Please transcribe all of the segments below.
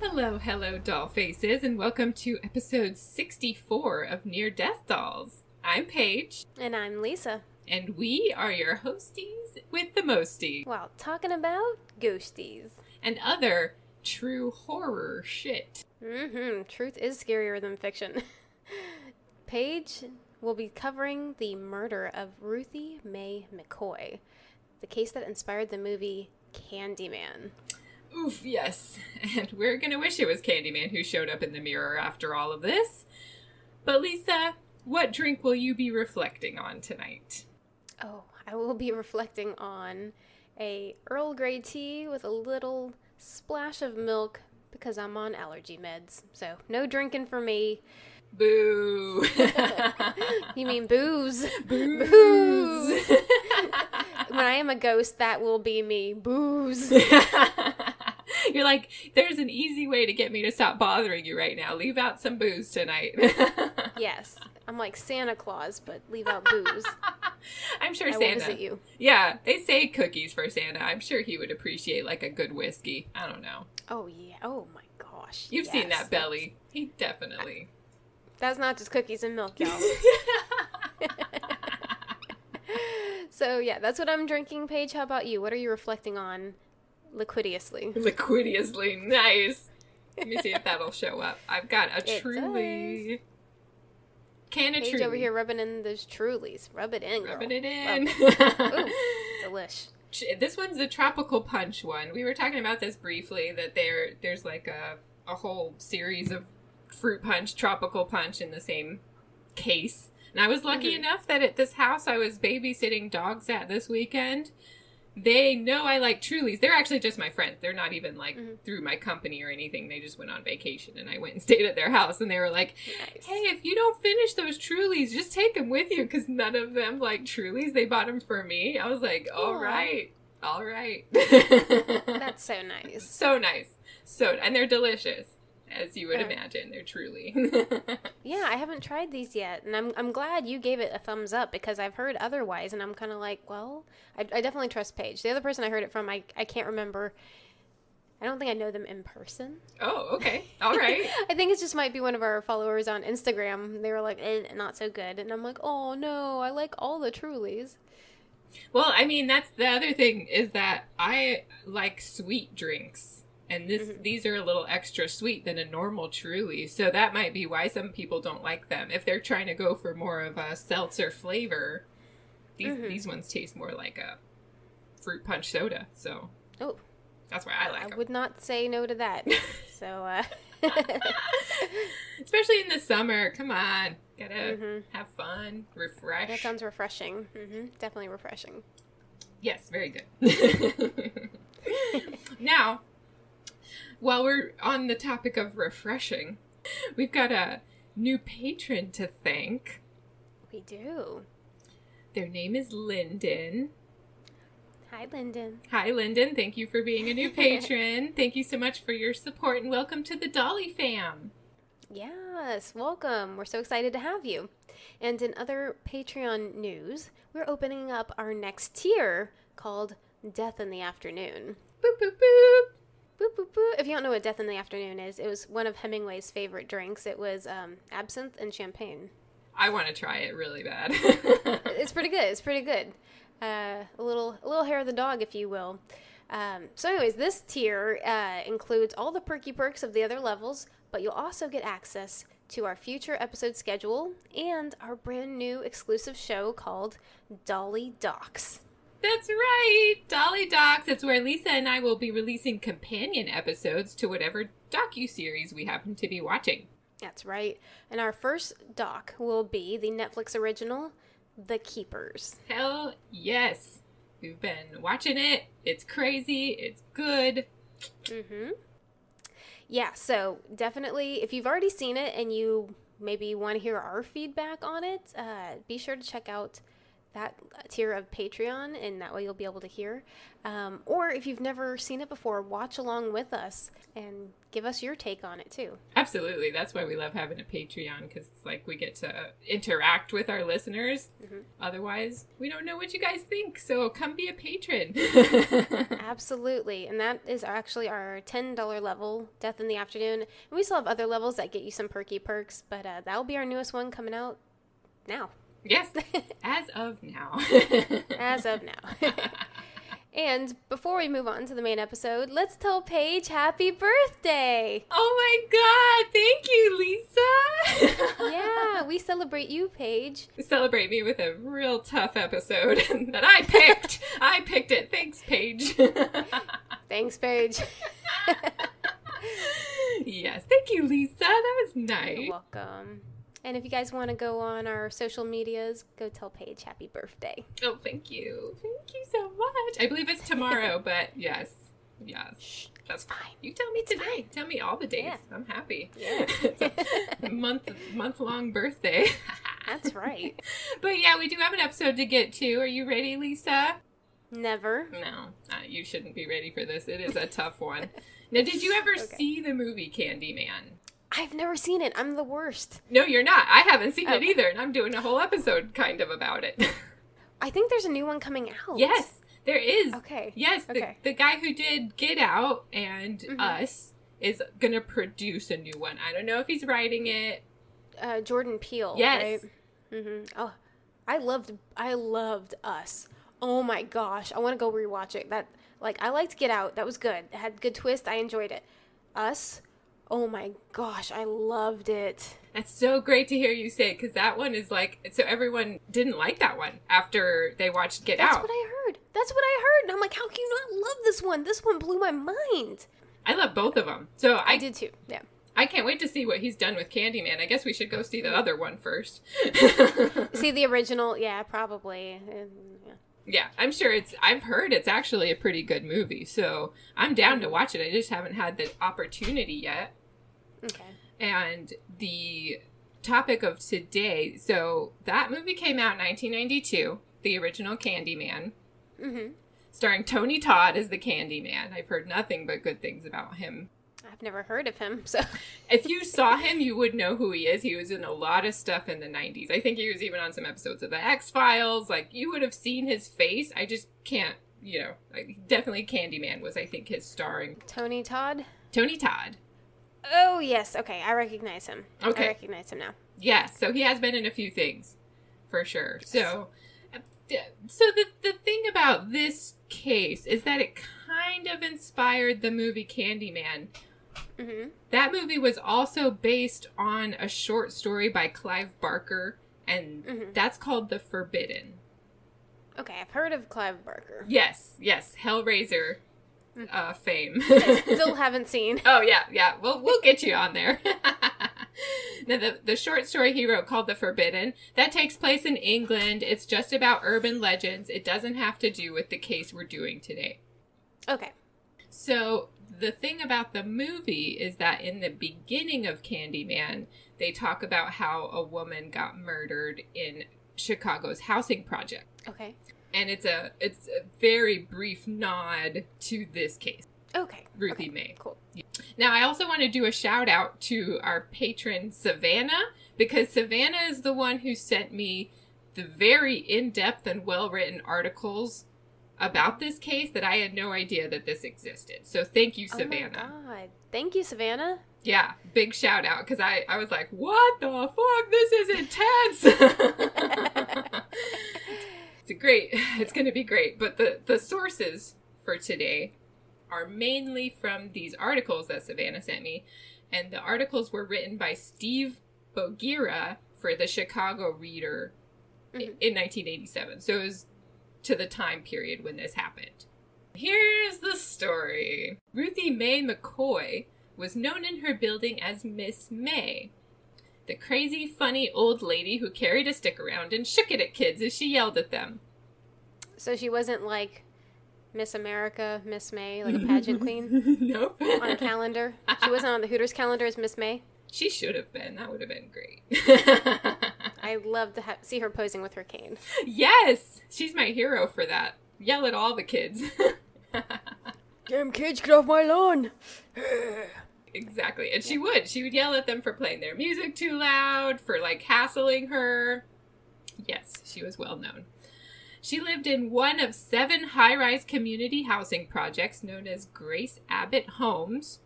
Hello, hello, doll faces, and welcome to episode 64 of Near Death Dolls. I'm Paige, And I'm Lisa. and we are your hosties with the mosties While talking about ghosties. and other true horror shit. Mm-hmm. Truth is scarier than fiction. Paige will be covering the murder of Ruthie Mae McCoy, the case that inspired the movie Candyman. Oof, yes. And we're gonna wish it was Candyman who showed up in the mirror after all of this. But Lisa, what drink will you be reflecting on tonight? Oh, I will be reflecting on a Earl Grey tea with a little splash of milk because I'm on allergy meds. So, no drinking for me. Boo! You mean booze? Booze! when I am a ghost, that will be me. Booze. You're like, there's an easy way to get me to stop bothering you right now. Leave out some booze tonight. yes. I'm like Santa Claus, but leave out booze. I'm sure I Santa. you. Yeah, they say cookies for Santa. I'm sure he would appreciate like a good whiskey. I don't know. Oh, yeah. Oh, my gosh. You've seen that belly. He definitely. That's not just cookies and milk, y'all. so, yeah, that's what I'm drinking. Paige, how about you? What are you reflecting on liquidiously? Liquidiously nice. Let me see if that'll show up. I've got a It truly can of Paige truly. over here rubbing in those Trulies. Rub it in, girl. rubbing it in. Ooh, delish. This one's the tropical punch one. We were talking about this briefly that there there's like a a whole series of fruit punch, tropical punch in the same case. And I was lucky Mhm. enough that at this house I was babysitting dogs at this weekend. They know I like Trulies. They're actually just my friends. They're not even like Mhm. through my company or anything. They just went on vacation and I went and stayed at their house and they were like, Nice. hey, if you don't finish those Trulies, just take them with you because none of them like Trulies. They bought them for me. I was like, all Aw. right, all right. That's so nice. so nice. So and they're delicious, as you would imagine. They're truly. Yeah, I haven't tried these yet, and I'm I'm glad you gave it a thumbs up because I've heard otherwise, and I'm kind of like, well, I, I definitely trust Paige. The other person I heard it from, I I can't remember. I don't think I know them in person. oh, okay, all right. I think it just might be one of our followers on Instagram. They were like, eh, not so good, and I'm like, oh no, I like all the Trulies. Well, I mean, that's the other thing is that I like sweet drinks. And this Mhm. these are a little extra sweet than a normal Truly. So that might be why some people don't like them. If they're trying to go for more of a seltzer flavor, these Mhm. these ones taste more like a fruit punch soda. So Oh, that's why I I like them. I would not say no to that. so, uh, Especially in the summer. Come on. Gotta Mhm. have fun, refresh. that sounds refreshing. hmm Definitely refreshing. Yes, very good. now, while we're on the topic of refreshing, we've got a new patron to thank. We do. Their name is Lyndon. Hi, Lyndon. Hi, Lyndon. Thank you for being a new patron. Thank you so much for your support and welcome to the Dolly fam. Yes, welcome. We're so excited to have you. And in other Patreon news, we're opening up our next tier called Death in the Afternoon. Boop, boop, boop. Boop, boop, boop. If you don't know what Death in the Afternoon is, it was one of Hemingway's favorite drinks. It was um, absinthe and champagne. I want to try it really bad. It's pretty good. It's pretty good. Uh, a little, a little hair of the dog, if you will. Um, so, anyways, this tier uh, includes all the perky perks of the other levels, but you'll also get access to our future episode schedule and our brand new exclusive show called Dolly Docs. That's right, Dolly Docs. It's where Lisa and I will be releasing companion episodes to whatever docu-series we happen to be watching. That's right. And our first doc will be the Netflix original, The Keepers. Hell yes. We've been watching it. It's crazy. It's good. Mm-hmm. Yeah, so definitely, if you've already seen it and you maybe want to hear our feedback on it, uh, be sure to check out that tier of Patreon, and that way you'll be able to hear. Um, or if you've never seen it before, watch along with us and give us your take on it too. Absolutely. That's why we love having a Patreon because it's like we get to interact with our listeners. Mhm. Otherwise, we don't know what you guys think. So come be a patron. Absolutely. And that is actually our $10 level, Death in the Afternoon. And we still have other levels that get you some perky perks, but uh, that will be our newest one coming out now, yes, as of now. as of now. and before we move on to the main episode, let's tell Paige happy birthday. oh my God. Thank you, Lisa. Yeah, we celebrate you, Paige. Celebrate me with a real tough episode that I picked. I picked it. Thanks, Paige. Thanks, Paige. yes. Thank you, Lisa. That was nice. You're welcome. And if you guys want to go on our social medias, go tell Paige happy birthday. Oh, thank you. Thank you so much. I believe it's tomorrow, but yes. Yes. That's fine. You tell me today. Tell me all the days. Yeah. I'm happy. Yeah. it's a month month long birthday. That's right. But yeah, we do have an episode to get to. Are you ready, Lisa? Never. No, uh, you shouldn't be ready for this. It is a tough one. Now, did you ever Okay. see the movie Candyman? I've never seen it. I'm the worst. No, you're not. I haven't seen it either, and I'm doing a whole episode kind of about it. I think there's a new one coming out. yes, there is. Okay. Yes, the, Okay. the guy who did Get Out and Mhm. Us is gonna produce a new one. I don't know if he's writing it. Uh, Jordan Peele. Yes. Right? hmm Oh, I loved. I loved Us. Oh my gosh, I want to go rewatch it. That like I liked Get Out. That was good. It had good twist. I enjoyed it. Us. Oh my gosh, I loved it. That's so great to hear you say it because that one is like so everyone didn't like that one after they watched Get That's Out. That's what I heard. That's what I heard. And I'm like, how can you not love this one? This one blew my mind. I love both of them. So I, I did too. Yeah. I can't wait to see what he's done with Candyman. I guess we should go see the other one first. See the original? Yeah, probably. Um, yeah. yeah, I'm sure it's. I've heard it's actually a pretty good movie, so I'm down to watch it. I just haven't had the opportunity yet. Okay. And the topic of today. So that movie came out in 1992, the original Candyman, Mm-hmm. starring Tony Todd as the Candyman. I've heard nothing but good things about him. I've never heard of him, so If you saw him, you would know who he is. He was in a lot of stuff in the 90s. I think he was even on some episodes of The X Files. Like, you would have seen his face. I just can't, you know, like, definitely Candyman was, I think, his starring. Tony Todd. Tony Todd. Oh yes, okay, I recognize him. Okay. I recognize him now. Yes, so he has been in a few things, for sure. So, uh, so the the thing about this case is that it kind of inspired the movie Candyman. Mm-hmm. That movie was also based on a short story by Clive Barker, and Mhm. that's called The Forbidden. Okay, I've heard of Clive Barker. Yes, yes, Hellraiser uh, fame. Still haven't seen. Oh yeah, yeah. We'll we'll get you on there. now the the short story he wrote called The Forbidden that takes place in England. It's just about urban legends. It doesn't have to do with the case we're doing today. Okay. So the thing about the movie is that in the beginning of Candyman, they talk about how a woman got murdered in Chicago's housing project. Okay. And it's a it's a very brief nod to this case. Okay. Ruthie okay. May. Cool. Now, I also want to do a shout out to our patron Savannah because Savannah is the one who sent me the very in depth and well written articles about this case that I had no idea that this existed. So, thank you, Savannah. Oh my god. Thank you, Savannah. yeah, big shout out because I, I was like, what the fuck? This is intense. it's great, it's going to be great. But the, the sources for today are mainly from these articles that Savannah sent me. And the articles were written by Steve Bogira for the Chicago Reader Mhm. in 1987. So it was to the time period when this happened. Here's the story Ruthie Mae McCoy was known in her building as Miss May. The crazy, funny old lady who carried a stick around and shook it at kids as she yelled at them. So she wasn't like Miss America, Miss May, like a pageant queen nope. on a calendar. She wasn't on the Hooters calendar as Miss May. She should have been. That would have been great. I I love to ha- see her posing with her cane. yes, she's my hero for that. Yell at all the kids. Damn kids, get off my lawn! exactly. And she would. She would yell at them for playing their music too loud, for like hassling her. Yes, she was well known. She lived in one of seven high rise community housing projects known as Grace Abbott Homes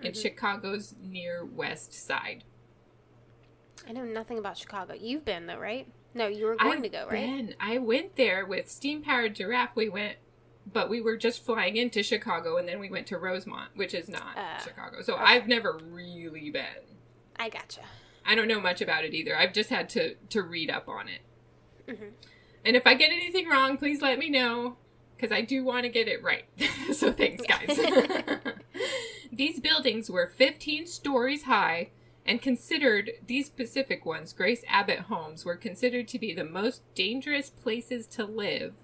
in Mhm. Chicago's near West Side. I know nothing about Chicago. You've been though, right? No, you were going I've to go, right? been. I went there with Steam Powered Giraffe. We went, but we were just flying into Chicago and then we went to Rosemont, which is not Uh, Chicago. So okay. I've never really been. I gotcha. I don't know much about it either. I've just had to to read up on it. Mhm. And if I get anything wrong, please let me know because I do want to get it right. so thanks, guys. these buildings were 15 stories high and considered these specific ones, Grace Abbott homes, were considered to be the most dangerous places to live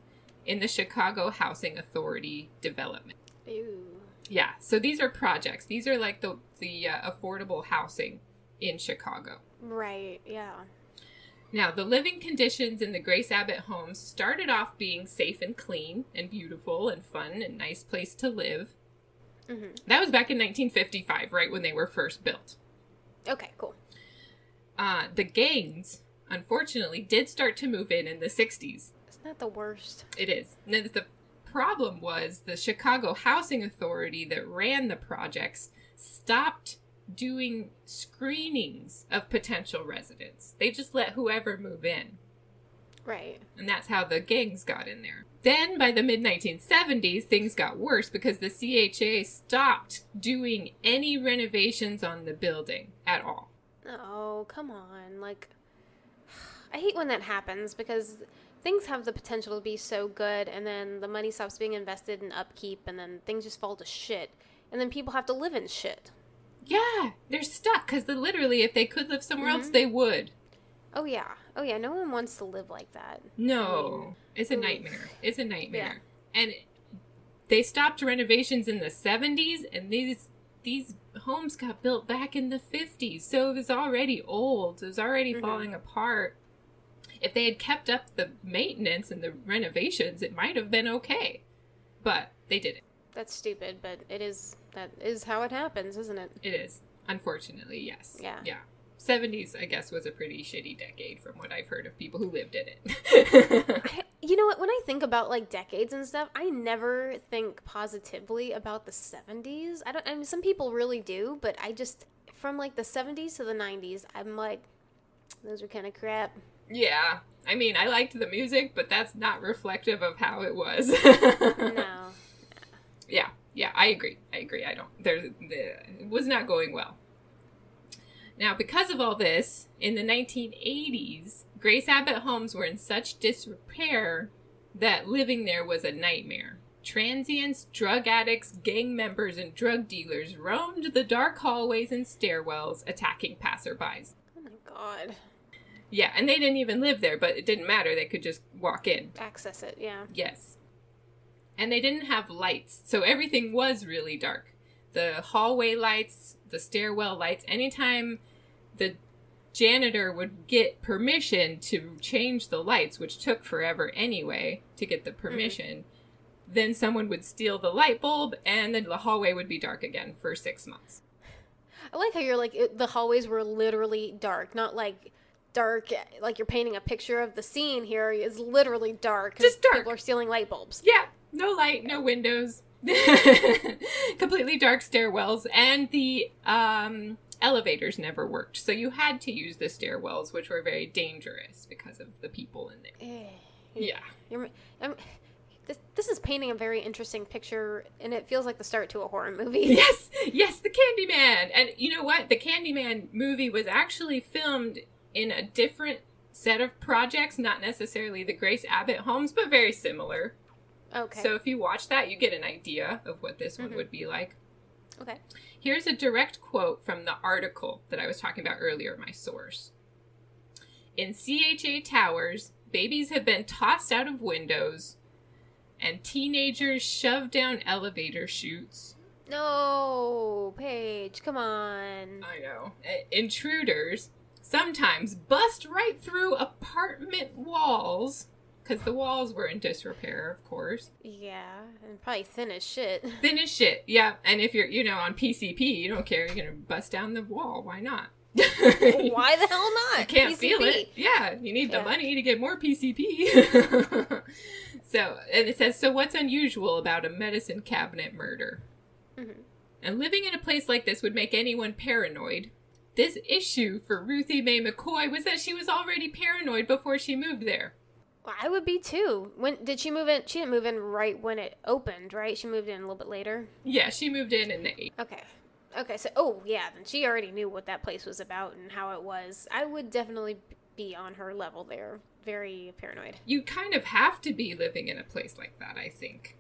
in the Chicago Housing Authority development. Ooh. Yeah, so these are projects. These are like the the uh, affordable housing in Chicago. Right. Yeah. Now, the living conditions in the Grace Abbott homes started off being safe and clean and beautiful and fun and nice place to live. hmm That was back in 1955, right when they were first built. Okay. Cool. Uh, the gangs, unfortunately, did start to move in in the 60s. Isn't the worst? It is. Now, the problem was the Chicago Housing Authority that ran the projects stopped doing screenings of potential residents. They just let whoever move in. Right. And that's how the gangs got in there. Then by the mid 1970s, things got worse because the CHA stopped doing any renovations on the building at all. Oh, come on. Like, I hate when that happens because things have the potential to be so good, and then the money stops being invested in upkeep, and then things just fall to shit. And then people have to live in shit. Yeah, they're stuck because literally, if they could live somewhere else, Mhm. they would. Oh, yeah. Oh, yeah. No one wants to live like that. No, it's a nightmare. It's a nightmare. And they stopped renovations in the 70s, and these these homes got built back in the 50s, so it was already old. It was already Mhm. falling apart. If they had kept up the maintenance and the renovations, it might have been okay, but they didn't. That's stupid, but it is. That is how it happens, isn't it? It is unfortunately yes. Yeah. Yeah. 70s, I guess, was a pretty shitty decade from what I've heard of people who lived in it. I, you know what? When I think about like decades and stuff, I never think positively about the 70s. I don't. I mean, some people really do, but I just from like the 70s to the 90s, I'm like, those are kind of crap. Yeah. I mean, I liked the music, but that's not reflective of how it was. No. Yeah. Yeah, I agree. I agree. I don't. There, the, it was not going well. Now, because of all this, in the 1980s, Grace Abbott homes were in such disrepair that living there was a nightmare. Transients, drug addicts, gang members, and drug dealers roamed the dark hallways and stairwells, attacking passerbys. Oh my god. Yeah, and they didn't even live there, but it didn't matter. They could just walk in. Access it, yeah. Yes. And they didn't have lights, so everything was really dark. The hallway lights, the stairwell lights, anytime the janitor would get permission to change the lights, which took forever anyway to get the mm-hmm. permission, then someone would steal the light bulb and then the hallway would be dark again for six months. I like how you're like it, the hallways were literally dark, not like dark like you're painting a picture of the scene here is literally dark Just dark. People are stealing light bulbs. Yeah, no light, no windows. Completely dark stairwells and the um elevators never worked. So you had to use the stairwells which were very dangerous because of the people in there. Eh. Yeah. You're, I'm, this, this is painting a very interesting picture, and it feels like the start to a horror movie. Yes, yes, the Candyman. And you know what? The Candyman movie was actually filmed in a different set of projects, not necessarily the Grace Abbott homes, but very similar. Okay. So if you watch that, you get an idea of what this one Mhm. would be like. okay. Here's a direct quote from the article that I was talking about earlier, my source. In CHA towers, babies have been tossed out of windows and teenagers shoved down elevator chutes. No, Paige, come on. I know. Intruders, sometimes bust right through apartment walls because the walls were in disrepair, of course. Yeah, and probably thin as shit. Thin as shit, yeah. And if you're, you know, on PCP, you don't care. You're gonna bust down the wall. Why not? Why the hell not? You can't PCP. feel it. Yeah, you need the Yeah. money to get more PCP. so, and it says, so what's unusual about a medicine cabinet murder? Mhm. And living in a place like this would make anyone paranoid. This issue for Ruthie Mae McCoy was that she was already paranoid before she moved there. Well, I would be too. When did she move in? She didn't move in right when it opened, right? She moved in a little bit later. Yeah, she moved in in the eight. Okay. Okay, so oh yeah, then she already knew what that place was about and how it was. I would definitely be on her level there. Very paranoid. You kind of have to be living in a place like that, I think,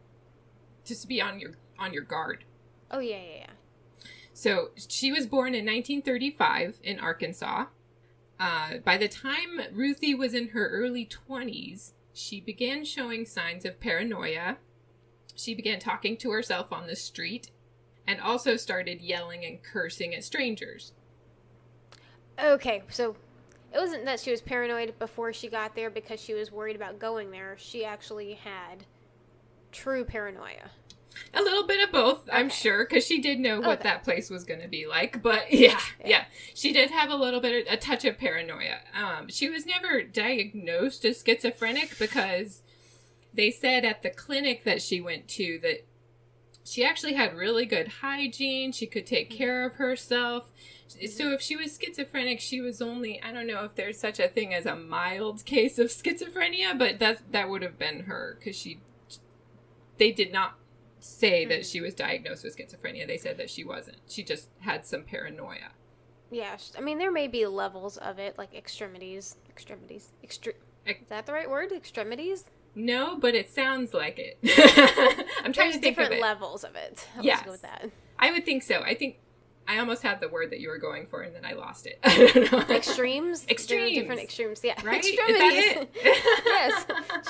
just to be on your on your guard. Oh yeah, yeah, yeah. So she was born in 1935 in Arkansas. Uh, by the time Ruthie was in her early 20s, she began showing signs of paranoia. She began talking to herself on the street and also started yelling and cursing at strangers. Okay, so it wasn't that she was paranoid before she got there because she was worried about going there. She actually had true paranoia. A little bit of both, I'm sure, because she did know what Okay. that place was going to be like. But yeah, Yeah. yeah, she did have a little bit, of, a touch of paranoia. Um, she was never diagnosed as schizophrenic because they said at the clinic that she went to that she actually had really good hygiene. She could take care of herself. So if she was schizophrenic, she was only I don't know if there's such a thing as a mild case of schizophrenia, but that that would have been her because she they did not say that hmm. she was diagnosed with schizophrenia. They said that she wasn't. She just had some paranoia. Yeah, I mean there may be levels of it, like extremities, extremities, extre- Ex- Is that the right word? Extremities. No, but it sounds like it. I'm trying There's to think of different it. levels of it. Let's Yes. go with that. I would think so. I think I almost had the word that you were going for, and then I lost it. I don't know. Extremes. Extremes. different extremes. Yeah. right? Extremities. yes.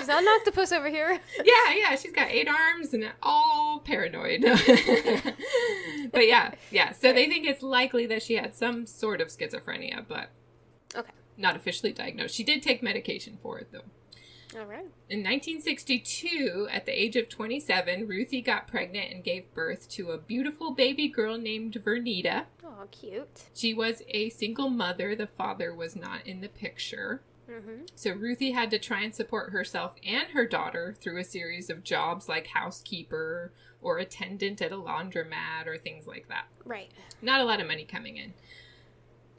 She's not an octopus over here. yeah, yeah. She's got eight arms and all paranoid. but yeah, yeah. So they think it's likely that she had some sort of schizophrenia, but Okay. not officially diagnosed. She did take medication for it, though. All right. In 1962, at the age of 27, Ruthie got pregnant and gave birth to a beautiful baby girl named Vernita. Oh, cute. She was a single mother. The father was not in the picture. Mm-hmm. So Ruthie had to try and support herself and her daughter through a series of jobs like housekeeper or attendant at a laundromat or things like that. Right. Not a lot of money coming in.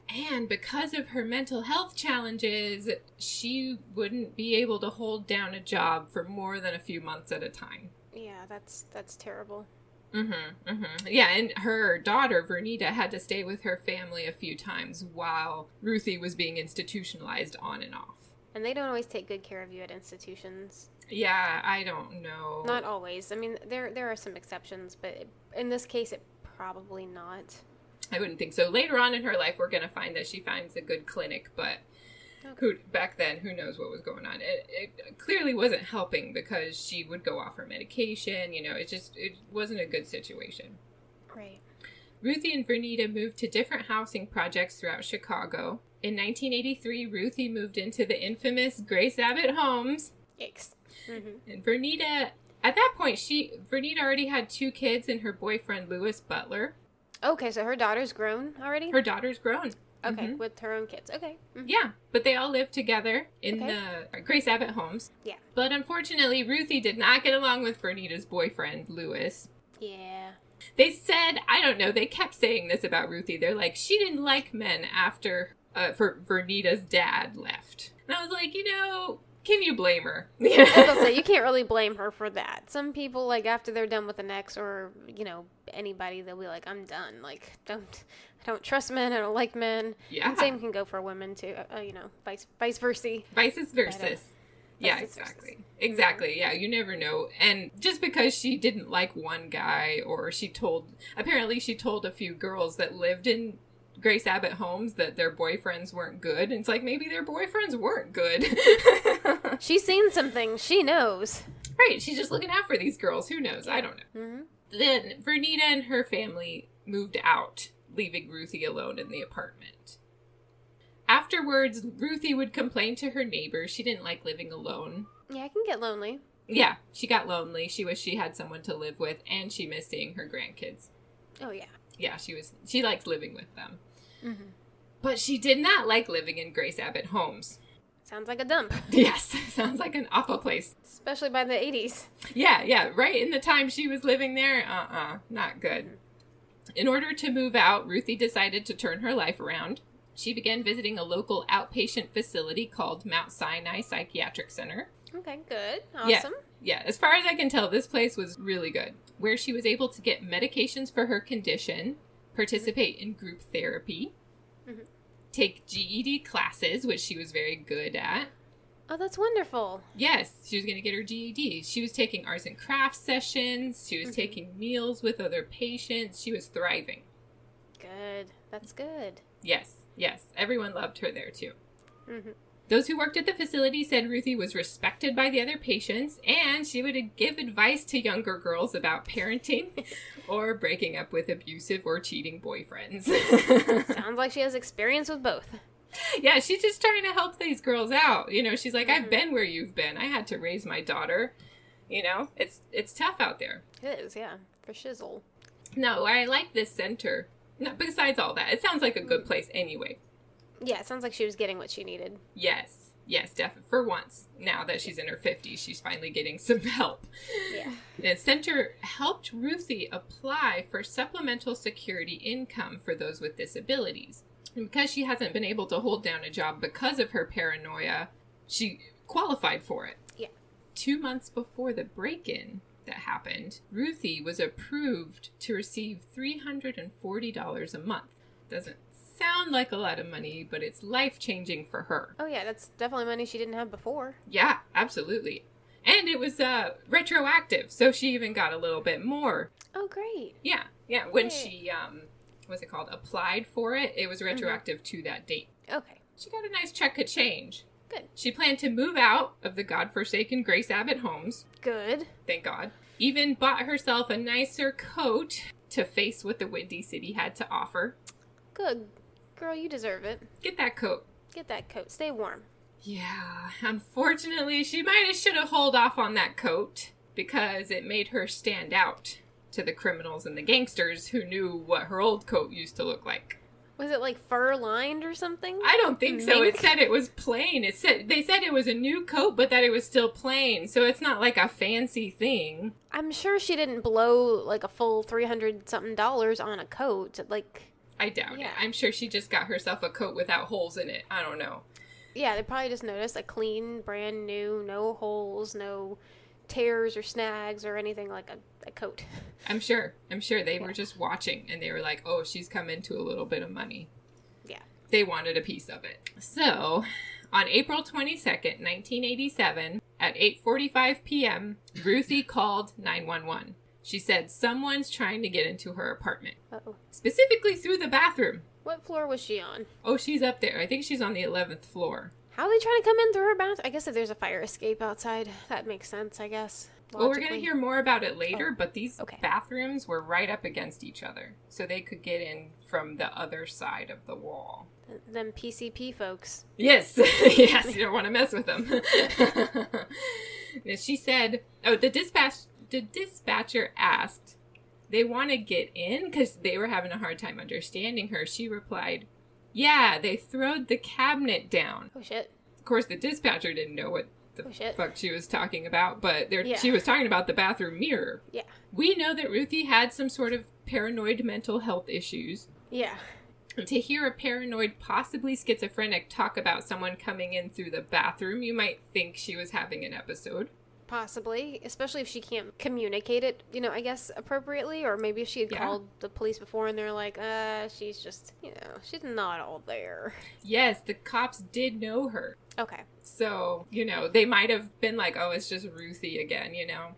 And because of her mental health challenges, she wouldn't be able to hold down a job for more than a few months at a time. Yeah, that's that's terrible. Mm-hmm, mm-hmm. Yeah, and her daughter, Vernita, had to stay with her family a few times while Ruthie was being institutionalized on and off. And they don't always take good care of you at institutions. Yeah, I don't know. Not always. I mean, there there are some exceptions, but in this case, it probably not. I wouldn't think so. Later on in her life, we're going to find that she finds a good clinic, but who back then, who knows what was going on? It, it clearly wasn't helping because she would go off her medication. You know, it just it wasn't a good situation. Right. Ruthie and Vernita moved to different housing projects throughout Chicago. In 1983, Ruthie moved into the infamous Grace Abbott homes, Yikes. Mm-hmm. and Vernita. At that point, she Vernita already had two kids and her boyfriend Lewis Butler. Okay, so her daughter's grown already. Her daughter's grown. Okay, Mhm. with her own kids. Okay. Mhm. Yeah, but they all lived together in Okay. the Grace Abbott homes. Yeah. But unfortunately, Ruthie did not get along with Vernita's boyfriend, Lewis. Yeah. They said, I don't know, they kept saying this about Ruthie. They're like, she didn't like men after uh, for Vernita's dad left. And I was like, you know, can you blame her? I was say you can't really blame her for that. Some people like after they're done with an ex or you know anybody, they'll be like, "I'm done." Like, don't I don't trust men. I don't like men. yeah. And same can go for women too. Uh, you know, vice vice versa. Vices versus. Yeah, exactly. Exactly. Yeah, you never know. And just because she didn't like one guy or she told apparently she told a few girls that lived in Grace Abbott homes that their boyfriends weren't good. And it's like maybe their boyfriends weren't good. She's seen something. She knows. right, she's just looking out for these girls. Who knows? I don't know. hmm Then Vernita and her family moved out, leaving Ruthie alone in the apartment. Afterwards, Ruthie would complain to her neighbors she didn't like living alone. Yeah, I can get lonely. Yeah, she got lonely. She wished she had someone to live with, and she missed seeing her grandkids. Oh yeah. Yeah, she was she liked living with them. Mm-hmm. But she did not like living in Grace Abbott homes. Sounds like a dump, Yes, sounds like an awful place. Especially by the 80s. Yeah, yeah, right in the time she was living there, uh uh not good. In order to move out, Ruthie decided to turn her life around. She began visiting a local outpatient facility called Mount Sinai Psychiatric Center. Okay, good. Awesome. Yeah, yeah, as far as I can tell, this place was really good, where she was able to get medications for her condition, participate in group therapy, Mhm. take GED classes, which she was very good at. Oh, that's wonderful. Yes, she was going to get her GED. She was taking arts and crafts sessions. She was Mhm. taking meals with other patients. She was thriving. Good. That's good. Yes, yes. Everyone loved her there too. hmm Those who worked at the facility said Ruthie was respected by the other patients and she would give advice to younger girls about parenting or breaking up with abusive or cheating boyfriends. Sounds like she has experience with both. yeah, she's just trying to help these girls out. You know, she's like, I've Mhm. been where you've been. I had to raise my daughter. You know, it's it's tough out there. It is, yeah, for shizzle. No, I like this center. No, besides all that, it sounds like a good place anyway. Yeah, it sounds like she was getting what she needed. Yes, yes, definitely. For once, now that she's in her 50s, she's finally getting some help. Yeah. The center helped Ruthie apply for supplemental security income for those with disabilities. And because she hasn't been able to hold down a job because of her paranoia, she qualified for it. Yeah. Two months before the break in that happened, Ruthie was approved to receive $340 a month. Doesn't sound like a lot of money, but it's life changing for her. Oh yeah, that's definitely money she didn't have before. Yeah, absolutely. And it was uh, retroactive, so she even got a little bit more. Oh great. Yeah, yeah. When she, um, what's it called, applied for it, it was mm-hmm. retroactive to that date. Okay. She got a nice check of change. Good. She planned to move out of the godforsaken Grace Abbott homes, Good. thank God. Even bought herself a nicer coat to face what the Windy City had to offer. Good. Girl, you deserve it. Get that coat. Get that coat. Stay warm. Yeah, unfortunately, she might have should have hold off on that coat because it made her stand out to the criminals and the gangsters who knew what her old coat used to look like. Was it like fur lined or something? I don't think so. It said it was plain. It said they said it was a new coat, but that it was still plain. So it's not like a fancy thing. I'm sure she didn't blow like a full three hundred something dollars on a coat. Like, I doubt Yeah. it. I'm sure she just got herself a coat without holes in it. I don't know. yeah, they probably just noticed a clean, brand new, no holes, no tears or snags or anything like a, a coat. I'm sure. I'm sure they were just watching and they were like, "Oh, she's come into a little bit of money." Yeah. They wanted a piece of it. So, on April 22nd, 1987, at 8:45 p.m., Ruthie called 911. She said someone's trying to get into her apartment, Uh oh. specifically through the bathroom. What floor was she on? Oh, she's up there. I think she's on the 11th floor. How are they trying to come in through her bathroom? I guess if there's a fire escape outside, that makes sense, I guess. Well, we're going to hear more about it later, Oh, but these okay. bathrooms were right up against each other. So they could get in from the other side of the wall. Them PCP folks. Yes, yes, you don't want to mess with them. she said, "Oh, the dispatch, the dispatcher asked, they want to get in because they were having a hard time understanding her." She replied, "Yeah, they throwed the cabinet down." Oh shit. Of course, the dispatcher didn't know what the Oh, fuck she was talking about, but Yeah. she was talking about the bathroom mirror. Yeah. We know that Ruthie had some sort of paranoid mental health issues. Yeah. To hear a paranoid, possibly schizophrenic talk about someone coming in through the bathroom, you might think she was having an episode. Possibly, especially if she can't communicate it, you know, I guess appropriately, or maybe if she had Yeah. called the police before and they're like, uh, she's just, you know, she's not all there. Yes, the cops did know her. Okay. So, you know, they might have been like, oh, it's just Ruthie again, you know?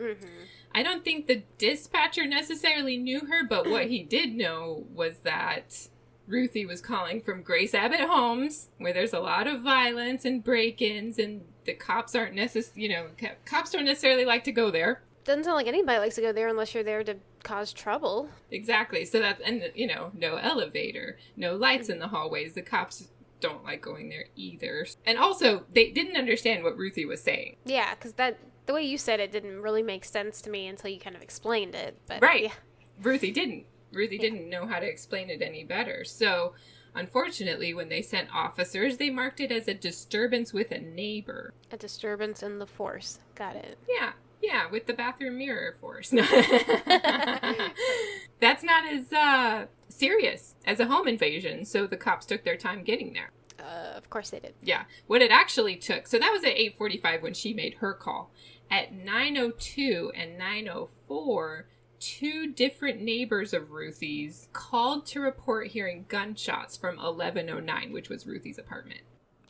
Mm-hmm. I don't think the dispatcher necessarily knew her, but what he did know was that Ruthie was calling from Grace Abbott Homes, where there's a lot of violence and break-ins, and the cops aren't necess- you know, cops don't necessarily like to go there. Doesn't sound like anybody likes to go there unless you're there to cause trouble. Exactly. So that's and you know, no elevator, no lights mm. in the hallways. The cops don't like going there either. And also, they didn't understand what Ruthie was saying. Yeah, because that the way you said it didn't really make sense to me until you kind of explained it. But Right. yeah. Ruthie didn't. Ruthie didn't know how to explain it any better. So, unfortunately, when they sent officers, they marked it as a disturbance with a neighbor. a disturbance in the force. Got it. Yeah, yeah, with the bathroom mirror force. That's not as uh, serious as a home invasion, so the cops took their time getting there. Uh, of course they did. Yeah, what it actually took. So that was at 8:45 when she made her call. At 9:02 and 9:04, two different neighbors of Ruthie's called to report hearing gunshots from 1109, which was Ruthie's apartment.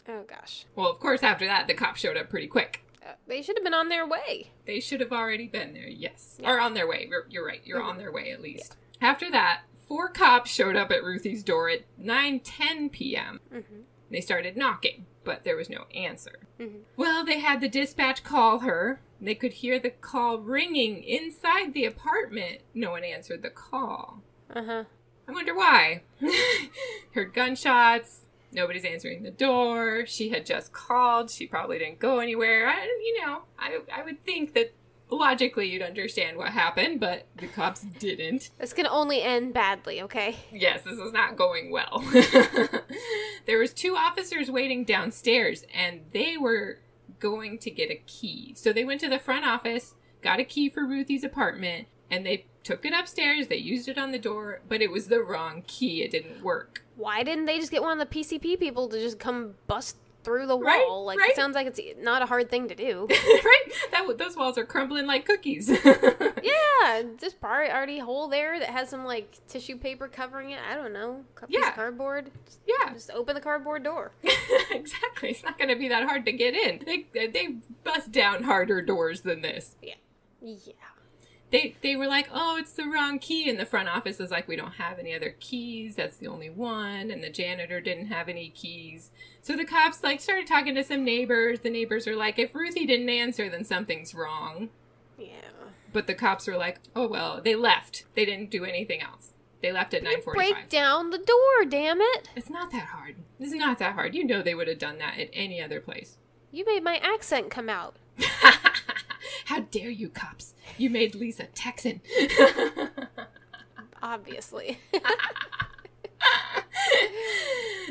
Oh gosh. Well, of course, after that, the cops showed up pretty quick. Uh, they should have been on their way. They should have already been there, yes. Yeah. Or on their way. You're, you're right. You're Mhm. on their way at least. After that, four cops showed up at Ruthie's door at 9:10 p.m. Mm-hmm. They started knocking, but there was no answer. Mhm. Well, they had the dispatch call her. They could hear the call ringing inside the apartment. No one answered the call. Uh huh. I wonder why. Heard gunshots. Nobody's answering the door. She had just called. She probably didn't go anywhere. I, you know, I, I would think that logically you'd understand what happened, but the cops didn't. This can only end badly. Okay. Yes, this is not going well. there was two officers waiting downstairs and they were going to get a key. So they went to the front office, got a key for Ruthie's apartment, and they took it upstairs. They used it on the door, but it was the wrong key. It didn't work. Why didn't they just get one of the PCP people to just come bust through the Right, wall? Like right. it sounds like it's not a hard thing to do. right? That those walls are crumbling like cookies. yeah, just probably already a hole there that has some like tissue paper covering it. I don't know. A Yeah. cardboard. Just, yeah. just open the cardboard door. exactly. It's not going to be that hard to get in. They they bust down harder doors than this. Yeah. Yeah. They they were like, "Oh, it's the wrong key." And the front office was like, "We don't have any other keys. That's the only one." And the janitor didn't have any keys. So the cops like started talking to some neighbors. The neighbors are like, "If Ruthie didn't answer, then something's wrong." Yeah. But the cops were like, "Oh well." They left. They didn't do anything else. They left at nine Break forty-five. down the door, damn it! It's not that hard. It's not that hard. You know they would have done that at any other place. You made my accent come out. How dare you, cops? You made Lisa Texan. Obviously.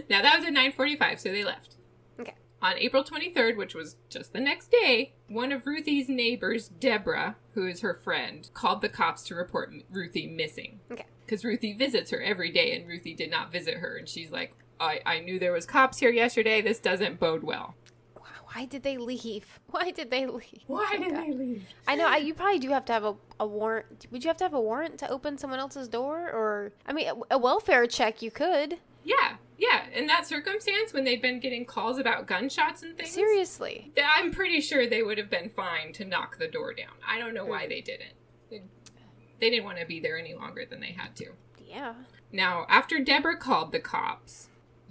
now that was at 9:45, so they left. Okay. On April 23rd, which was just the next day, one of Ruthie's neighbors, Deborah, who is her friend, called the cops to report Ruthie missing. Okay. Because Ruthie visits her every day, and Ruthie did not visit her, and she's like, I, I knew there was cops here yesterday. This doesn't bode well. Why did they leave? Why did they leave? Why Oh, did God. they leave? I know. I, you probably do have to have a, a warrant. Would you have to have a warrant to open someone else's door? Or, I mean, a, a welfare check you could. Yeah, yeah. In that circumstance, when they've been getting calls about gunshots and things, Seriously. I'm pretty sure they would have been fine to knock the door down. I don't know why hmm. they didn't. They, they didn't want to be there any longer than they had to. Yeah. Now, after Deborah called the cops,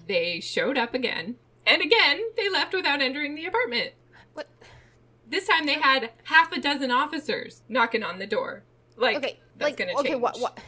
they showed up again, and again they left without entering the apartment. What? This time they had half a dozen officers knocking on the door. Like, Okay. that's like, gonna okay, what, what?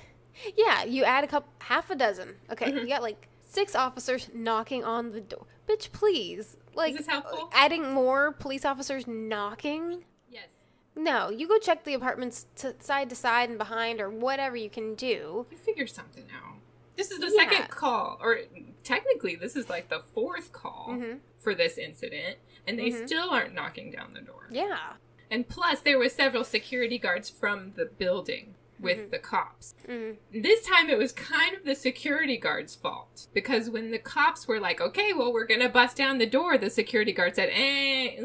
Yeah, you add a couple, half a dozen. Okay, Mhm. you got like six officers knocking on the door. Bitch, please. Like, this helpful? adding more police officers knocking? Yes. No, you go check the apartments to side to side and behind or whatever you can do. You figure something out. This is the Yeah. second call, or technically, this is like the fourth call Mhm. for this incident, and they Mhm. still aren't knocking down the door. Yeah. And plus, there were several security guards from the building with Mhm. the cops. Mm. This time, it was kind of the security guard's fault because when the cops were like, "Okay, well, we're gonna bust down the door," the security guard said, "Eh,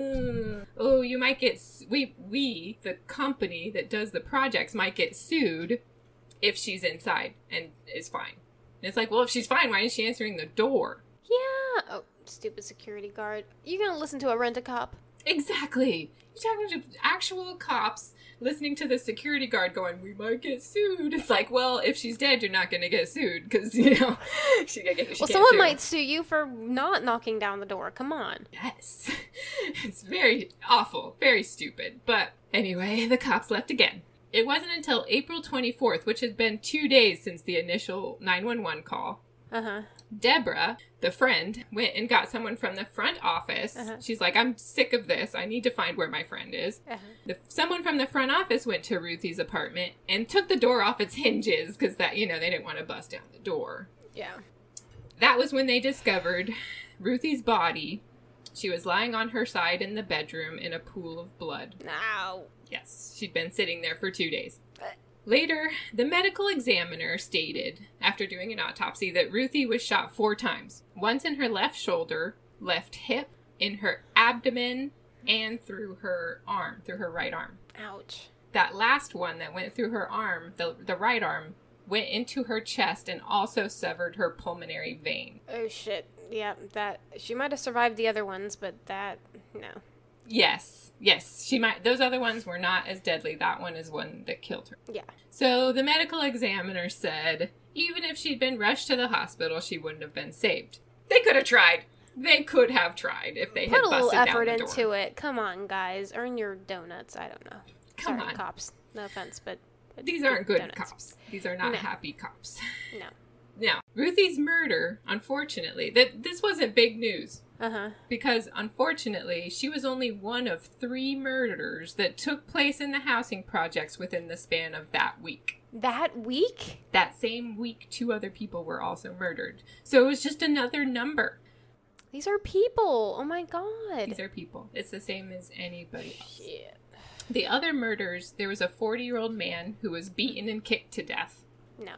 oh, you might get s- we we the company that does the projects might get sued if she's inside and is fine." And it's like, well, if she's fine, why isn't she answering the door? Yeah. Oh, stupid security guard. You're gonna listen to a rent a cop? Exactly. You're talking to actual cops listening to the security guard going, "We might get sued." It's like, well, if she's dead, you're not going to get sued because you know she, she Well, can't someone sue. might sue you for not knocking down the door. Come on. Yes, it's very awful, very stupid. But anyway, the cops left again. It wasn't until April 24th, which had been two days since the initial 911 call, Uh huh. Deborah, the friend, went and got someone from the front office. Uh-huh. She's like, I'm sick of this. I need to find where my friend is. Uh-huh. The, someone from the front office went to Ruthie's apartment and took the door off its hinges because that, you know, they didn't want to bust down the door. Yeah. That was when they discovered Ruthie's body. She was lying on her side in the bedroom in a pool of blood. Now. Yes, she'd been sitting there for two days. Later, the medical examiner stated, after doing an autopsy, that Ruthie was shot four times once in her left shoulder, left hip, in her abdomen, and through her arm, through her right arm. Ouch. That last one that went through her arm, the, the right arm, went into her chest and also severed her pulmonary vein. Oh shit. Yeah, that she might have survived the other ones, but that no. Yes, yes, she might. Those other ones were not as deadly. That one is one that killed her. Yeah. So the medical examiner said even if she'd been rushed to the hospital, she wouldn't have been saved. They could have tried. They could have tried if they had Put a little effort into it. Come on, guys. Earn your donuts. I don't know. Come Sorry, on. cops. No offense, but, but These aren't good donuts. cops. These are not No. happy cops. No. Now, Ruthie's murder, unfortunately, that this wasn't big news Uh huh. because unfortunately, she was only one of three murders that took place in the housing projects within the span of that week. That week? That same week, two other people were also murdered. So it was just another number. These are people. Oh my god. These are people. It's the same as anybody else. Shit. The other murders, there was a 40 year old man who was beaten and kicked to death. No.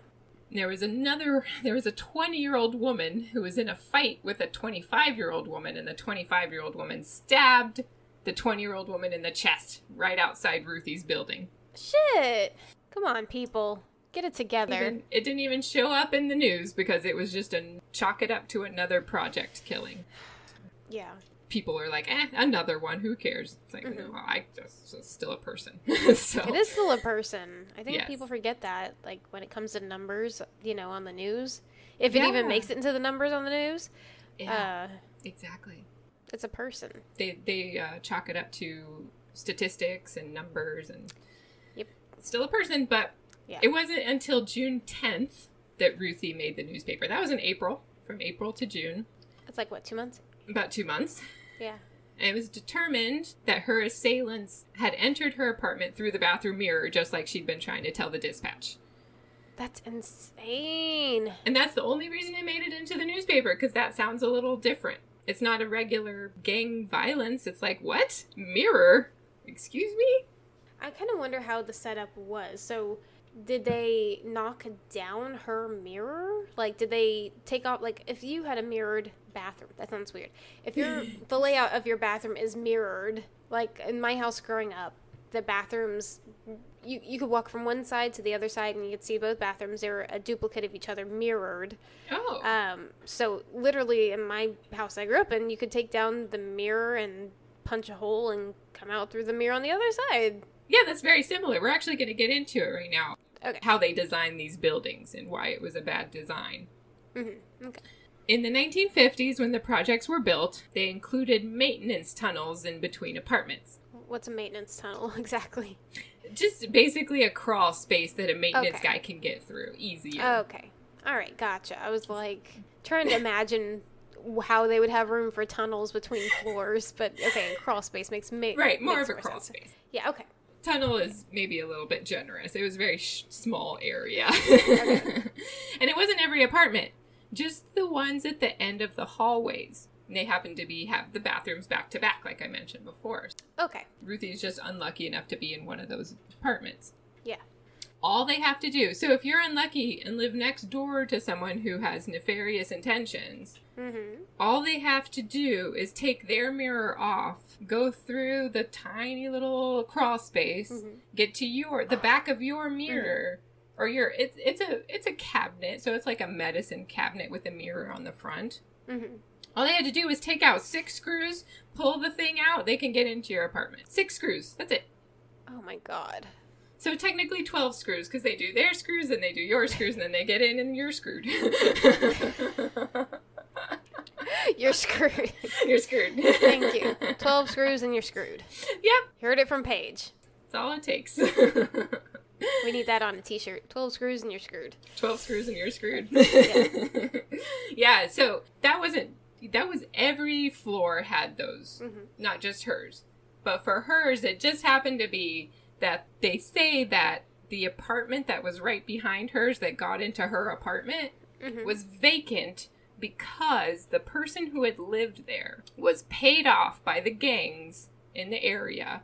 There was another, there was a 20 year old woman who was in a fight with a 25 year old woman, and the 25 year old woman stabbed the 20 year old woman in the chest right outside Ruthie's building. Shit. Come on, people. Get it together. Even- it didn't even show up in the news because it was just a chalk it up to another project killing. Yeah. People are like, eh, another one, who cares? It's like, Mhm. no, I just, it's still a person. so, It is still a person. I think Yes. people forget that. Like when it comes to numbers, you know, on the news. If it Yeah. even makes it into the numbers on the news, yeah, uh, exactly. it's a person. they they uh, chalk it up to statistics and numbers and Yep. still a person but Yeah. it wasn't until june 10th that ruthie made the newspaper that was in april from april to june It's like what, two months? about two months Yeah. and it was determined that her assailants had entered her apartment through the bathroom mirror just like she'd been trying to tell the dispatch That's insane. and that's the only reason it made it into the newspaper because that sounds a little different it's not a regular gang violence it's like what mirror excuse me I kind of wonder how the setup was. So, did they knock down her mirror? Like, did they take off? Like, if you had a mirrored bathroom, that sounds weird. If your the layout of your bathroom is mirrored, like in my house growing up, the bathrooms you you could walk from one side to the other side and you could see both bathrooms. They were a duplicate of each other, mirrored. oh Um, so literally in my house I grew up in, you could take down the mirror and punch a hole and come out through the mirror on the other side. Yeah, that's very similar. We're actually going to get into it right now. Okay. How they designed these buildings and why it was a bad design. hmm Okay. In the 1950s, when the projects were built, they included maintenance tunnels in between apartments. What's a maintenance tunnel exactly? Just basically a crawl space that a maintenance Okay. guy can get through easier. Okay. All right, gotcha. I was like trying to imagine how they would have room for tunnels between floors, but okay, crawl space makes ma- right, more of a crawl sense. space. Yeah. Okay. Tunnel is maybe a little bit generous. It was a very sh- small area. and it wasn't every apartment, just the ones at the end of the hallways. And they happened to be have the bathrooms back to back, like I mentioned before. Okay. Ruthie's just unlucky enough to be in one of those apartments. Yeah. All they have to do. So if you're unlucky and live next door to someone who has nefarious intentions, Mm-hmm. all they have to do is take their mirror off, go through the tiny little crawl space, Mhm. get to your the back of your mirror or your it's it's a it's a cabinet, so it's like a medicine cabinet with a mirror on the front. Mm-hmm. All they had to do was take out six screws, pull the thing out, they can get into your apartment. Six screws. That's it. Oh my god. So technically 12 screws because they do their screws and they do your screws and then they get in and you're screwed. You're screwed. you're screwed. Thank you. Twelve screws and you're screwed. Yep, Heard it from Paige. that's all it takes. We need that on a t-shirt. 12 screws and you're screwed. 12 screws and you're screwed. Yeah. yeah, so that wasn't that was every floor had those, Mhm. not just hers. But for hers it just happened to be that they say that the apartment that was right behind hers that got into her apartment Mhm. was vacant because the person who had lived there was paid off by the gangs in the area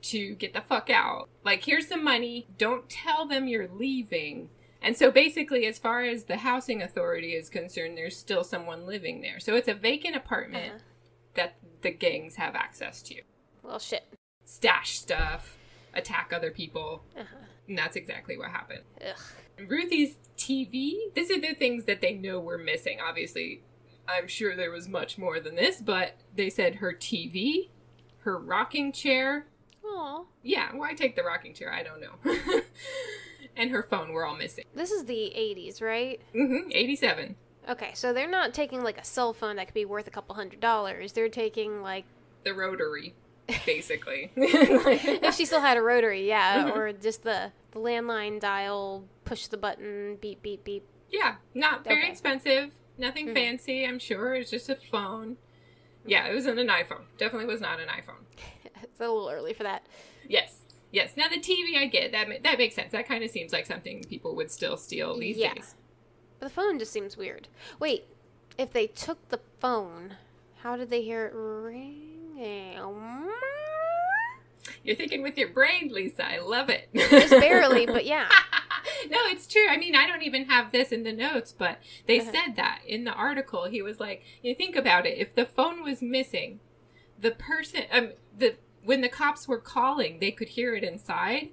to get the fuck out. Like, here's some money. Don't tell them you're leaving. And so basically, as far as the housing authority is concerned, there's still someone living there. So it's a vacant apartment Uh-huh. that the gangs have access to. Well, shit. Stash stuff, attack other people. Uh-huh. And that's exactly what happened. Ugh. Ruthie's TV, these are the things that they know were missing. Obviously, I'm sure there was much more than this, but they said her TV, her rocking chair. Aw. Yeah, why take the rocking chair? I don't know. and her phone were all missing. This is the 80s, right? Mm hmm, 87. Okay, so they're not taking like a cell phone that could be worth a couple hundred dollars. They're taking like The rotary, basically. if she still had a rotary, yeah, Mhm. or just the the landline dial, push the button, beep beep beep. yeah, not very Okay. expensive. Nothing Mhm. fancy, I'm sure. It's just a phone. Yeah, it wasn't an iPhone. Definitely was not an iPhone. It's a little early for that. Yes. Yes. Now the TV, I get that. That makes sense. That kind of seems like something people would still steal these Yeah. days. But the phone just seems weird. Wait, if they took the phone, how did they hear it ringing? You're thinking with your brain, Lisa. I love it. Just barely, but yeah. no, it's true. I mean, I don't even have this in the notes, but they Uh-huh. said that in the article. He was like, "You think about it. If the phone was missing, the person, um, the when the cops were calling, they could hear it inside.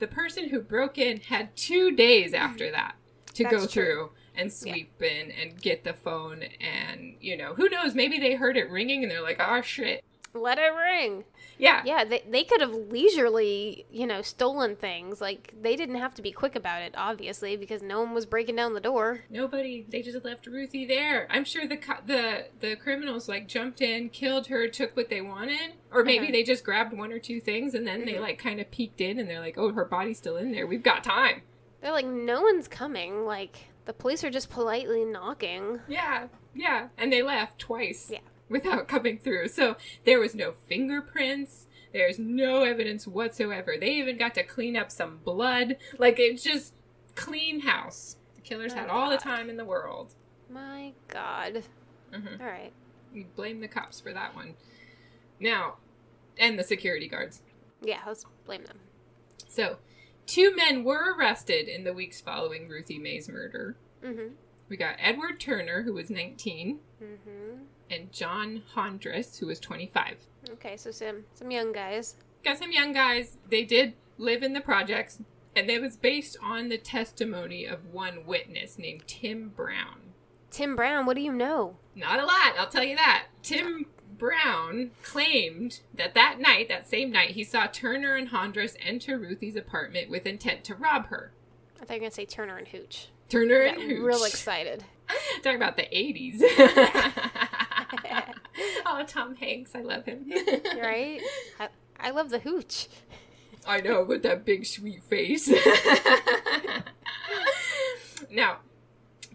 The person who broke in had two days after that to go true. through and sweep in and get the phone. And you know, who knows? Maybe they heard it ringing and they're like, "Oh shit." Let it ring. Yeah, Yeah, they, they could have leisurely, you know, stolen things. Like, they didn't have to be quick about it, obviously, because no one was breaking down the door. Nobody. They just left Ruthie there. I'm sure the co- the the criminals like jumped in, killed her, took what they wanted, or maybe Uh-huh. they just grabbed one or two things and then they Mhm. like kind of peeked in and they're like, "Oh, her body's still in there. We've got time." They're like, no one's coming. Like, the police are just politely knocking. Yeah, yeah, and they left twice. Yeah. Without coming through. So there was no fingerprints. There's no evidence whatsoever. They even got to clean up some blood. Like it's just clean house. The killers Oh, had all the time in the world. My god. hmm All right. We blame the cops for that one. Now, and the security guards. Yeah, let's blame them. So, two men were arrested in the weeks following Ruthie Mae's murder. Mm-hmm. We got Edward Turner, who was 19, Mm-hmm. And John Hondras, who was 25. Okay, so some some young guys. Got some young guys. They did live in the projects, and it was based on the testimony of one witness named Tim Brown. Tim Brown, what do you know? Not a lot, I'll tell you that. Tim Brown claimed that that night, that same night, he saw Turner and Hondras enter Ruthie's apartment with intent to rob her. I thought you were gonna say Turner and Hooch. Turner and Hooch. real excited. Talking about the 80s. oh, Tom Hanks, I love him. right? I, I love the Hooch. I know, with that big sweet face. now,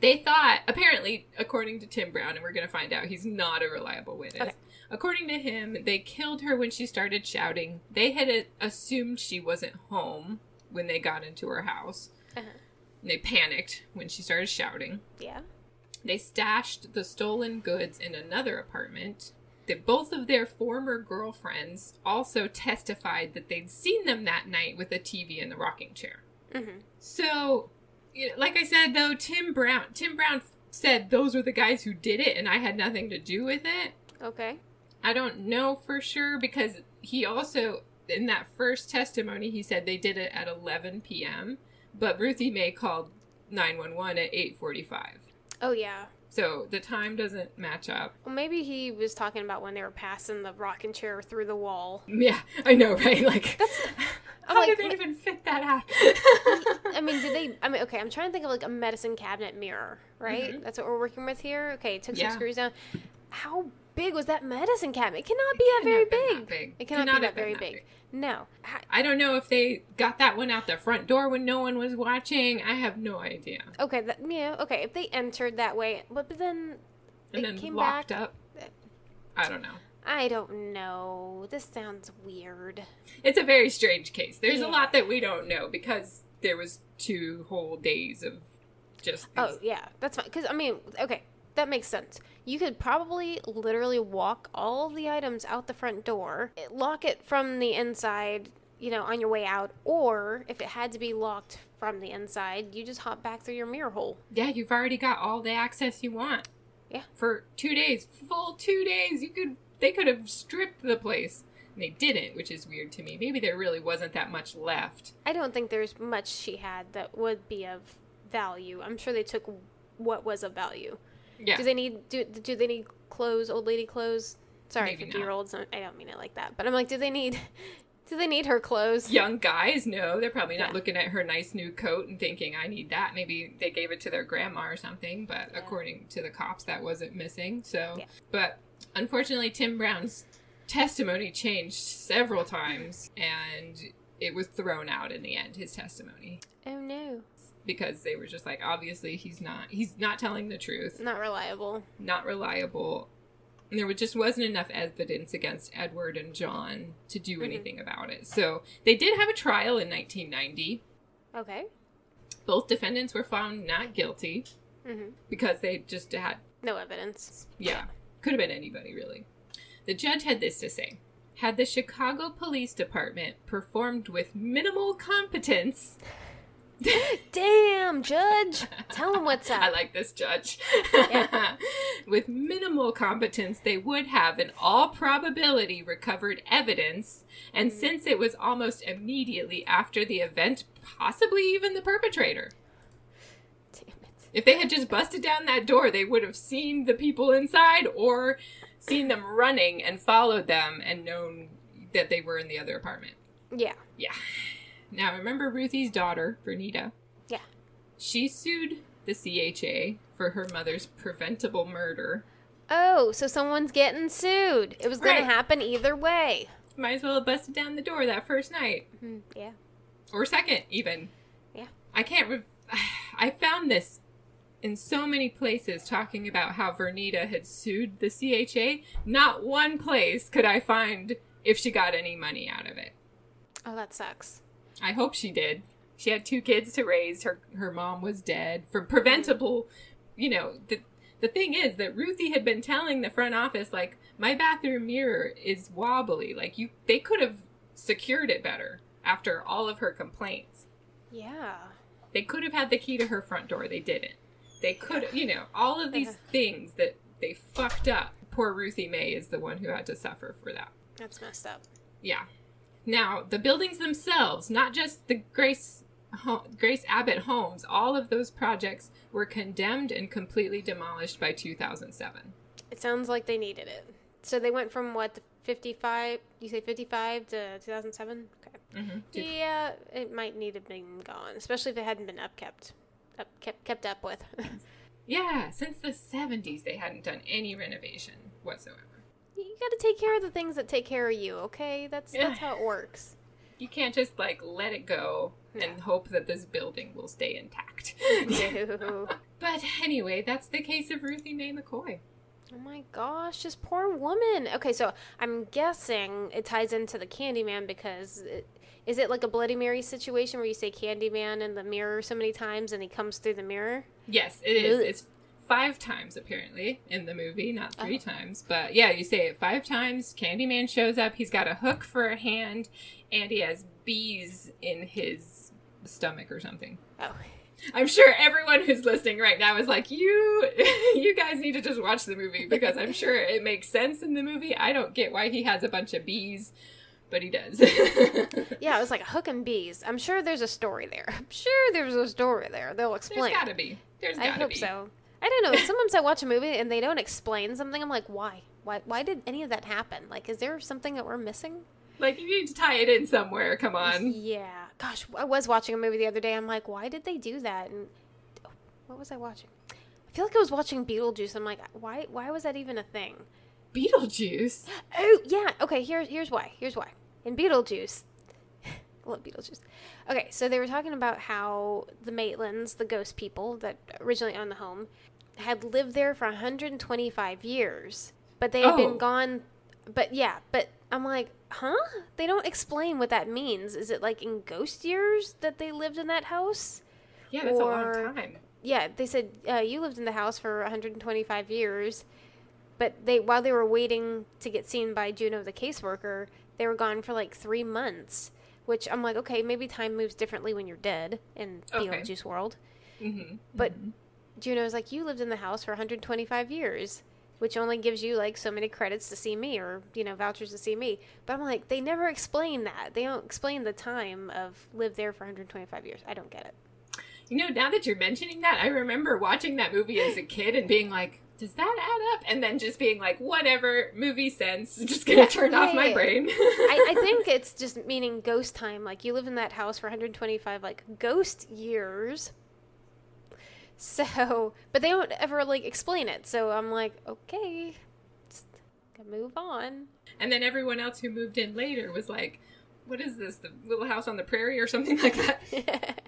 they thought, apparently, according to Tim Brown, and we're going to find out he's not a reliable witness. Okay. According to him, they killed her when she started shouting. They had uh, assumed she wasn't home when they got into her house. Uh-huh. And they panicked when she started shouting. Yeah. They stashed the stolen goods in another apartment. That both of their former girlfriends also testified that they'd seen them that night with a TV and the rocking chair. Mm-hmm. So, like I said, though, Tim Brown, Tim Brown said those were the guys who did it, and I had nothing to do with it. Okay. I don't know for sure because he also, in that first testimony, he said they did it at 11 p.m. But Ruthie Mae called 911 at 8:45. Oh yeah. So the time doesn't match up. Well, maybe he was talking about when they were passing the rocking chair through the wall. Yeah, I know, right? Like, I'm how like, did they even fit that out? I mean, did they? I mean, okay. I'm trying to think of like a medicine cabinet mirror, right? Mhm. That's what we're working with here. Okay, took some Yeah. screws down. How big was that medicine cabinet? It cannot be It that very cannot have been big. that big. It cannot Cannot be that very that big. No. I don't know if they got that one out the front door when no one was watching. I have no idea. Okay, that, yeah, okay. If they entered that way, but, but then And It then came locked back- up. I don't know. I don't know. This sounds weird. It's a very strange case. There's Yeah. a lot that we don't know because there was two whole days of just oh, these Oh yeah, that's fine. Because I mean, okay, that makes sense. You could probably literally walk all the items out the front door, lock it from the inside, you know, on your way out, or if it had to be locked from the inside, you just hop back through your mirror hole. Yeah, you've already got all the access you want. Yeah. For two days, full two days, you could. They could have stripped the place, and they didn't, which is weird to me. Maybe there really wasn't that much left. I don't think there's much she had that would be of value. I'm sure they took what was of value. Yeah. Do they need do do they need clothes, old lady clothes? Sorry, Maybe not. fifty year olds. I don't mean it like that, but I'm like, do they need do they need her clothes? Young guys, no, they're probably not Yeah. looking at her nice new coat and thinking, "I need that." Maybe they gave it to their grandma or something, but Yeah. according to the cops, that wasn't missing. So, Yeah. but unfortunately, Tim Brown's testimony changed several times, and it was thrown out in the end. His testimony. Oh no, because they were just like obviously he's not he's not telling the truth not reliable. not reliable and there was- just wasn't enough evidence against edward and john to do Mhm. anything about it so they did have a trial in 1990 Okay. both defendants were found not guilty hmm because they just had No evidence. yeah could have been anybody really the judge had this to say had the chicago police department performed with minimal competence Damn, Judge. Tell him what's up. I like this judge. Yeah. With minimal competence, they would have, in all probability, recovered evidence, and Mm-hmm. since it was almost immediately after the event, possibly even the perpetrator. Damn it. If they had just busted down that door, they would have seen the people inside or seen them running and followed them and known that they were in the other apartment. Yeah. Yeah. Now, remember Ruthie's daughter, Vernita? Yeah. She sued the CHA for her mother's preventable murder. Oh, so someone's getting sued. It was gonna happen either way. Might as well have busted down the door that first night. Mhm, Yeah. Or second, even. Yeah. I can't. Re- I found this in so many places talking about how Vernita had sued the CHA. Not one place could I find if she got any money out of it. Oh, that sucks. I hope she did. She had two kids to raise. Her her mom was dead from preventable. You know the the thing is that Ruthie had been telling the front office like my bathroom mirror is wobbly. Like you, they could have secured it better after all of her complaints. Yeah. They could have had the key to her front door. They didn't. They could, you know, all of these things that they fucked up. Poor Ruthie Mae is the one who had to suffer for that. That's messed up. Yeah. Now, the buildings themselves, not just the Grace Grace Abbott homes, all of those projects were condemned and completely demolished by 2007. It sounds like they needed it. So they went from what, 55? You say 55 to 2007? Okay. Mm-hmm. Yeah, it might need to have been gone, especially if it hadn't been upkept, up, kept kept up with. Yeah, since the 70s, they hadn't done any renovation whatsoever. You got to take care of the things that take care of you. Okay, that's that's how it works. You can't just like let it go and hope that this building will stay intact. No. but anyway, that's the case of Ruthie Mae McCoy. Oh my gosh, this poor woman. Okay, so I'm guessing it ties into the Candyman because it, is it like a Bloody Mary situation where you say Candyman in the mirror so many times and he comes through the mirror? Yes, it is. Ugh. It's five times apparently in the movie, not three Oh. times. But yeah, you say it five times. Candyman shows up. He's got a hook for a hand, and he has bees in his stomach or something. Oh, I'm sure everyone who's listening right now is like, you, you guys need to just watch the movie because I'm sure it makes sense in the movie. I don't get why he has a bunch of bees, but he does. yeah, it was like a hook and bees. I'm sure there's a story there. I'm sure there's a story there. They'll There's explain. gotta be. There's I gotta hope be. so. I don't know. Sometimes I watch a movie and they don't explain something. I'm like, why? Why? Why did any of that happen? Like, is there something that we're missing? Like you need to tie it in somewhere. Come on. Yeah. Gosh, I was watching a movie the other day. I'm like, why did they do that? And oh, what was I watching? I feel like I was watching Beetlejuice. I'm like, why? Why was that even a thing? Beetlejuice. Oh yeah. Okay. Here's here's why. Here's why. In Beetlejuice, I love Beetlejuice. Okay, so they were talking about how the Maitlands, the ghost people that originally owned the home, had lived there for 125 years, but they had Oh. been gone. But yeah, but I'm like, huh? They don't explain what that means. Is it like in ghost years that they lived in that house? Yeah, that's a long time. Yeah, they said uh, you lived in the house for 125 years, but they while they were waiting to get seen by Juno the caseworker, they were gone for like three months. Which I'm like, okay, maybe time moves differently when you're dead in Okay. Beetlejuice world. Mm-hmm. But Juno's like, you lived in the house for 125 years, which only gives you like so many credits to see me or, you know, vouchers to see me. But I'm like, they never explain that. They don't explain the time of live there for 125 years. I don't get it. You know, now that you're mentioning that, I remember watching that movie as a kid and being like, does that add up? And then just being like, whatever, movie sense. Just gonna Yeah, turn yeah, off my brain. I, I think it's just meaning ghost time. Like you live in that house for 125 like ghost years. So, but they don't ever like explain it. So I'm like, okay, just move on. and then everyone else who moved in later was like, what is this? The little house on the prairie or something like that?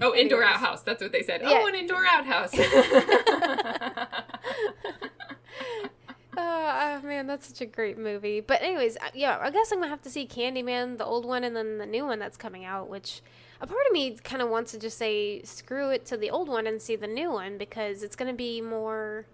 Oh, indoor Anyways. outhouse. That's what they said. Yeah. Oh, an indoor outhouse. Oh man, that's such a great movie. But anyways, yeah, I guess I'm gonna have to see Candyman, the old one, and then the new one that's coming out. Which a part of me kind of wants to just say screw it to the old one and see the new one because it's gonna be more.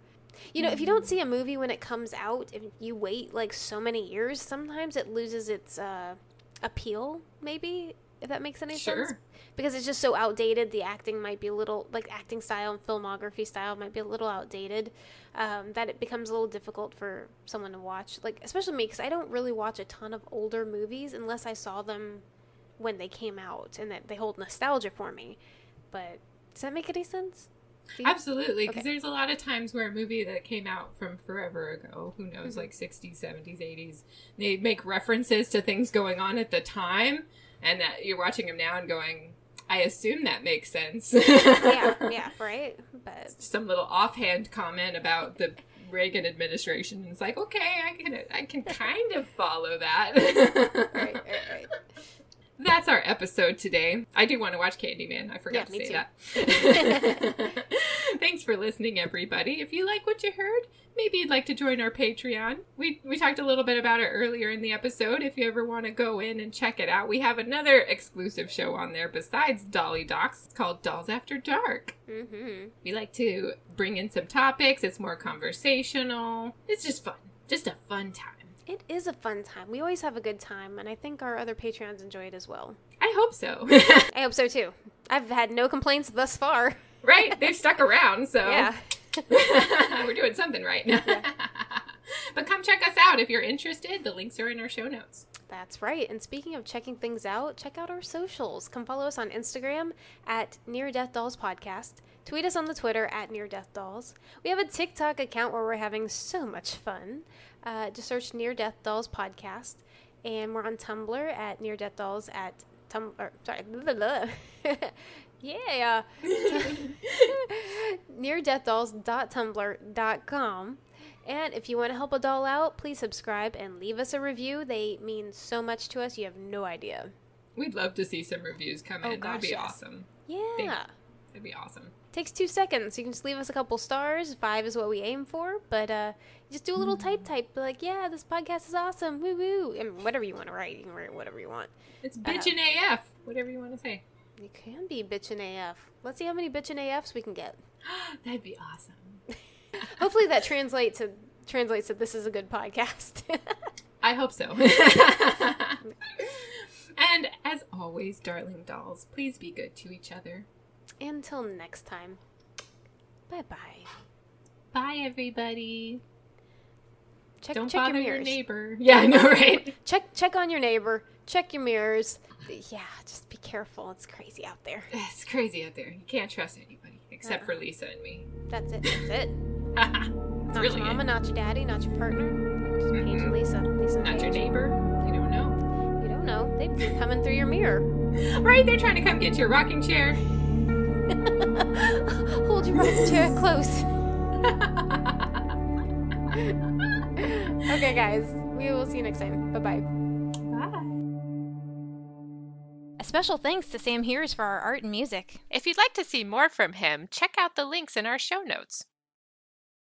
You know, if you don't see a movie when it comes out, if you wait like so many years, sometimes it loses its uh, appeal. Maybe if that makes any sense sure. Because it's just so outdated. The acting might be a little like acting style and filmography style might be a little outdated. Um, that it becomes a little difficult for someone to watch, like especially me, because I don't really watch a ton of older movies unless I saw them when they came out, and that they hold nostalgia for me. But does that make any sense? Absolutely, because Okay. there's a lot of times where a movie that came out from forever ago, who knows, Mhm. like 60s, 70s, 80s, they make references to things going on at the time, and that you're watching them now and going, I assume that makes sense. yeah, yeah, right. But Some little offhand comment about the Reagan administration. and It's like, okay, I can, I can kind of follow that. right, right, right. That's our episode today. I do want to watch Candyman. I forgot Yeah, to say that. Thanks for listening, everybody. If you like what you heard, maybe you'd like to join our Patreon. We we talked a little bit about it earlier in the episode. If you ever want to go in and check it out, we have another exclusive show on there besides Dolly Docs. It's called Dolls After Dark. Mm-hmm. We like to bring in some topics. It's more conversational. It's just fun. Just a fun time. It is a fun time. We always have a good time, and I think our other Patreons enjoy it as well. I hope so. I hope so too. I've had no complaints thus far. right? They've stuck around, so Yeah. we're doing something right now. but come check us out if you're interested. The links are in our show notes. That's right. And speaking of checking things out, check out our socials. Come follow us on Instagram at Near Death Dolls Podcast. Tweet us on the Twitter at Near Death Dolls. We have a TikTok account where we're having so much fun. Uh, just search Near Death Dolls Podcast. And we're on Tumblr at Near Death Dolls at Tumblr. Sorry. blah, blah, blah. yeah. neardeathdolls.tumblr.com. And if you want to help a doll out, please subscribe and leave us a review. They mean so much to us, you have no idea. We'd love to see some reviews come Oh, in. That'd gosh, be yes. awesome. Yeah. That'd be awesome. Takes two seconds. You can just leave us a couple stars. Five is what we aim for. But uh, just do a little type type. Be like, yeah, this podcast is awesome. Woo woo. And whatever you want to write. You can write whatever you want. It's bitchin' AF. Whatever you want to say. You can be bitchin' AF. Let's see how many bitchin' AFs we can get. That'd be awesome. Hopefully that translates to translates that this is a good podcast. I hope so. and as always, darling dolls, please be good to each other. Until next time. Bye bye. Bye, everybody. Check Don't check bother your your, neighbor. Yeah, I know, right? check check on your neighbor. Check your mirrors. Yeah, just be careful. It's crazy out there. It's crazy out there. You can't trust anybody except Uh-uh. for Lisa and me. That's it. That's it. it's Not really your mama, it. not your daddy, not your partner. Just Paige and mm-hmm. Lisa. Lisa Not your neighbor. You don't know. You don't know. They've been coming through your mirror. Right? They're trying to come get your rocking chair. Hold your rocking chair close. Okay, guys. We will see you next time. Bye bye. Bye. A special thanks to Sam Hears for our art and music. If you'd like to see more from him, check out the links in our show notes.